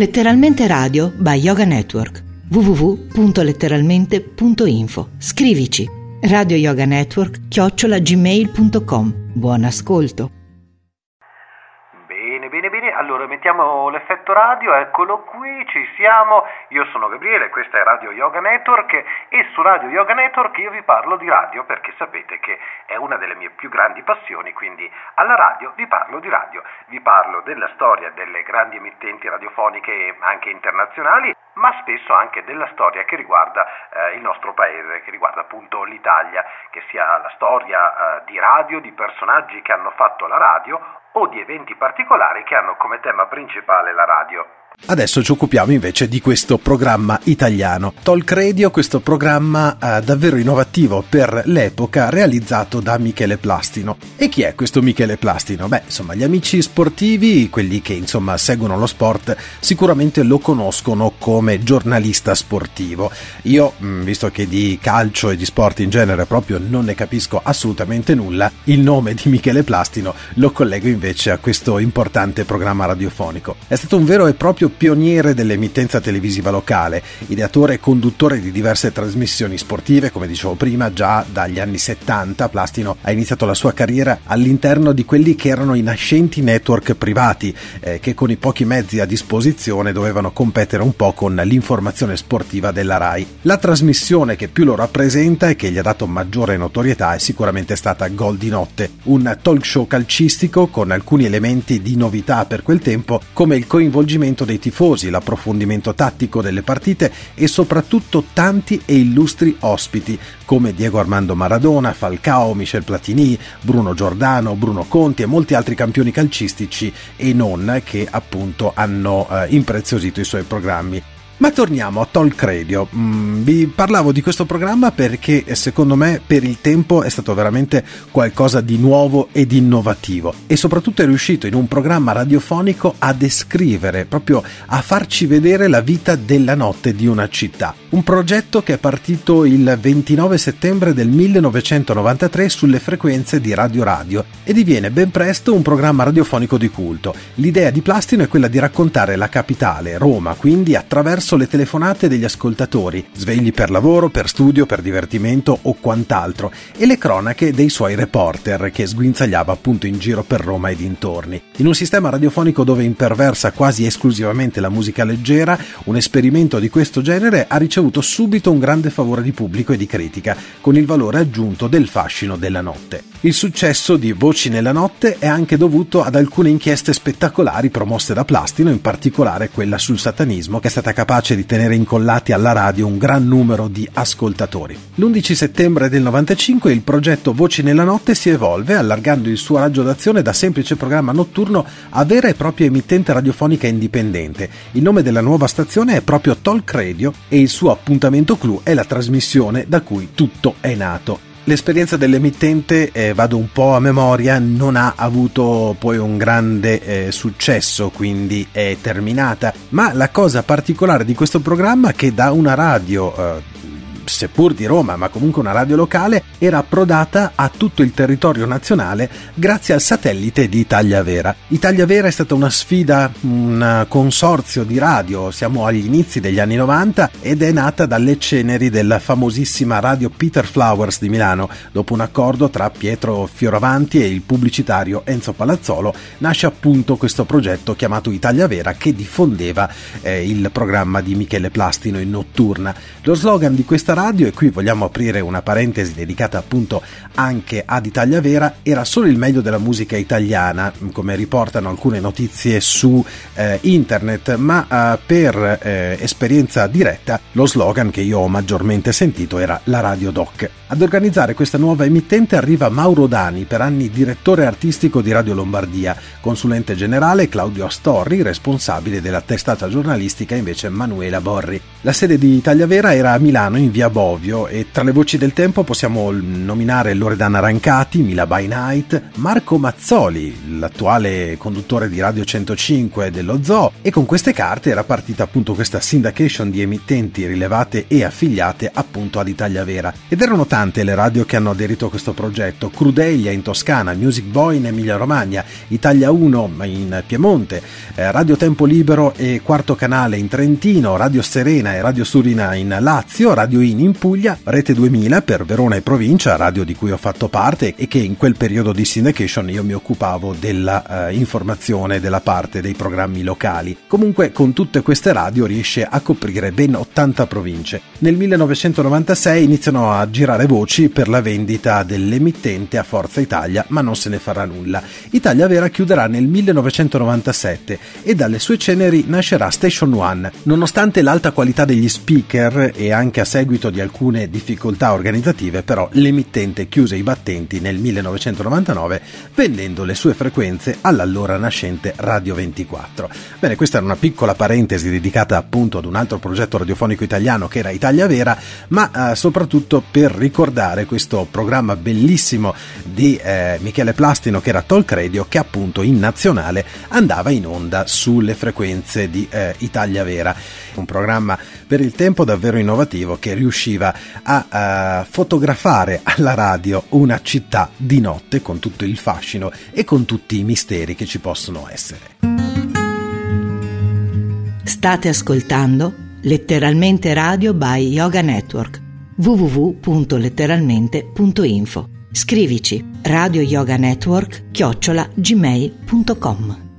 Letteralmente Radio by Yoga Network. www.letteralmente.info Scrivici. Radio Yoga Network chiocciolagmail.com Buon ascolto mettiamo l'effetto radio, eccolo qui, ci siamo, io sono Gabriele, questa è Radio Yoga Network e su Radio Yoga Network io vi parlo di radio perché sapete che è una delle mie più grandi passioni, quindi alla radio vi parlo di radio, vi parlo della storia delle grandi emittenti radiofoniche anche internazionali, ma spesso anche della storia che riguarda eh, il nostro paese, che riguarda appunto l'Italia, che sia la storia eh, di radio, di personaggi che hanno fatto la radio o di eventi particolari che hanno come tema principale la radio. Adesso ci occupiamo invece di questo programma italiano. Talk Radio, questo programma eh, davvero innovativo per l'epoca realizzato da Michele Plastino. E chi è questo Michele Plastino? Beh, insomma, gli amici sportivi, quelli che insomma seguono lo sport, sicuramente lo conoscono come giornalista sportivo. Io, mm, visto che di calcio e di sport in genere proprio non ne capisco assolutamente nulla, il nome di Michele Plastino lo collego invece a questo importante programma radiofonico. È stato un vero e proprio pioniere dell'emittenza televisiva locale, ideatore e conduttore di diverse trasmissioni sportive, come dicevo prima, già dagli anni 70 Plastino ha iniziato la sua carriera all'interno di quelli che erano i nascenti network privati, eh, che con i pochi mezzi a disposizione dovevano competere un po' con l'informazione sportiva della RAI. La trasmissione che più lo rappresenta e che gli ha dato maggiore notorietà è sicuramente stata Gol di Notte, un talk show calcistico con alcuni elementi di novità per quel tempo, come il coinvolgimento dei tifosi, l'approfondimento tattico delle partite e soprattutto tanti e illustri ospiti come Diego Armando Maradona, Falcao, Michel Platini, Bruno Giordano, Bruno Conti e molti altri campioni calcistici e non che appunto hanno eh, impreziosito i suoi programmi. Ma torniamo a Talk Radio. Mm, vi parlavo di questo programma perché secondo me per il tempo è stato veramente qualcosa di nuovo e di innovativo e soprattutto è riuscito in un programma radiofonico a descrivere, proprio a farci vedere la vita della notte di una città. Un progetto che è partito il 29 settembre del 1993 sulle frequenze di Radio Radio e diviene ben presto un programma radiofonico di culto. L'idea di Plastino è quella di raccontare la capitale, Roma, quindi attraverso attraverso le telefonate degli ascoltatori, svegli per lavoro, per studio, per divertimento o quant'altro, e le cronache dei suoi reporter che sguinzagliava appunto in giro per Roma e dintorni. In un sistema radiofonico dove imperversa quasi esclusivamente la musica leggera, un esperimento di questo genere ha ricevuto subito un grande favore di pubblico e di critica, con il valore aggiunto del fascino della notte. Il successo di Voci nella notte è anche dovuto ad alcune inchieste spettacolari promosse da Plastino, in particolare quella sul satanismo, che è stata capace di tenere incollati alla radio un gran numero di ascoltatori. L'11 settembre del 95 il progetto Voci nella notte si evolve, allargando il suo raggio d'azione da semplice programma notturno a vera e propria emittente radiofonica indipendente. Il nome della nuova stazione è proprio Talk Radio e il suo appuntamento clou è la trasmissione da cui tutto è nato. L'esperienza dell'emittente, eh, vado un po' a memoria, non ha avuto poi un grande eh, successo, quindi è terminata. Ma la cosa particolare di questo programma è che da una radio eh, seppur di Roma, ma comunque una radio locale, era approdata a tutto il territorio nazionale grazie al satellite di Italia Vera. Italia Vera è stata una sfida, un consorzio di radio, siamo agli inizi degli anni 90 ed è nata dalle ceneri della famosissima radio Peter Flowers di Milano. Dopo un accordo tra Pietro Fioravanti e il pubblicitario Enzo Palazzolo, nasce appunto questo progetto chiamato Italia Vera che diffondeva eh, il programma di Michele Plastino in notturna. Lo slogan di questa radio, e qui vogliamo aprire una parentesi dedicata appunto anche ad Italia Vera, era solo il meglio della musica italiana, come riportano alcune notizie su eh, internet, ma eh, per eh, esperienza diretta lo slogan che io ho maggiormente sentito era la Radio Doc. Ad organizzare questa nuova emittente arriva Mauro Dani, per anni direttore artistico di Radio Lombardia, consulente generale Claudio Astorri, responsabile della testata giornalistica invece Manuela Borri. La sede di Italia Vera era a Milano in via Bovio. E tra le voci del tempo possiamo nominare Loredana Rancati, Mila by Night, Marco Mazzoli, l'attuale conduttore di Radio 105 dello Zoo. E con queste carte era partita appunto questa syndication di emittenti rilevate e affiliate appunto ad Italia Vera. Ed erano tante le radio che hanno aderito a questo progetto, Crudeglia in Toscana, Music Boy in Emilia Romagna, Italia 1 in Piemonte, eh, Radio Tempo Libero e Quarto Canale in Trentino, Radio Serena e Radio Surina in Lazio, Radio In in Puglia, Rete 2000 per Verona e provincia, radio di cui ho fatto parte e che in quel periodo di syndication io mi occupavo della eh, informazione della parte dei programmi locali. Comunque con tutte queste radio riesce a coprire ben 80 province. Nel 1996 iniziano a girare voci per la vendita dell'emittente a Forza Italia, ma non se ne farà nulla. Italia Vera chiuderà nel 1997 e dalle sue ceneri nascerà Station One. Nonostante l'alta qualità degli speaker e anche a seguito di alcune difficoltà organizzative, però l'emittente chiuse i battenti nel 1999 vendendo le sue frequenze all'allora nascente Radio 24. Bene, questa era una piccola parentesi dedicata appunto ad un altro progetto radiofonico italiano che era Italia Vera, ma eh, soprattutto per ricordare questo programma bellissimo di eh, Michele Plastino che era Talk Radio che appunto in nazionale andava in onda sulle frequenze di eh, Italia Vera. Un programma per il tempo davvero innovativo che riusciva a, a fotografare alla radio una città di notte con tutto il fascino e con tutti i misteri che ci possono essere. State ascoltando Letteralmente Radio by Yoga Network www.letteralmente.info Scrivici radio yoga network chiocciola gmail.com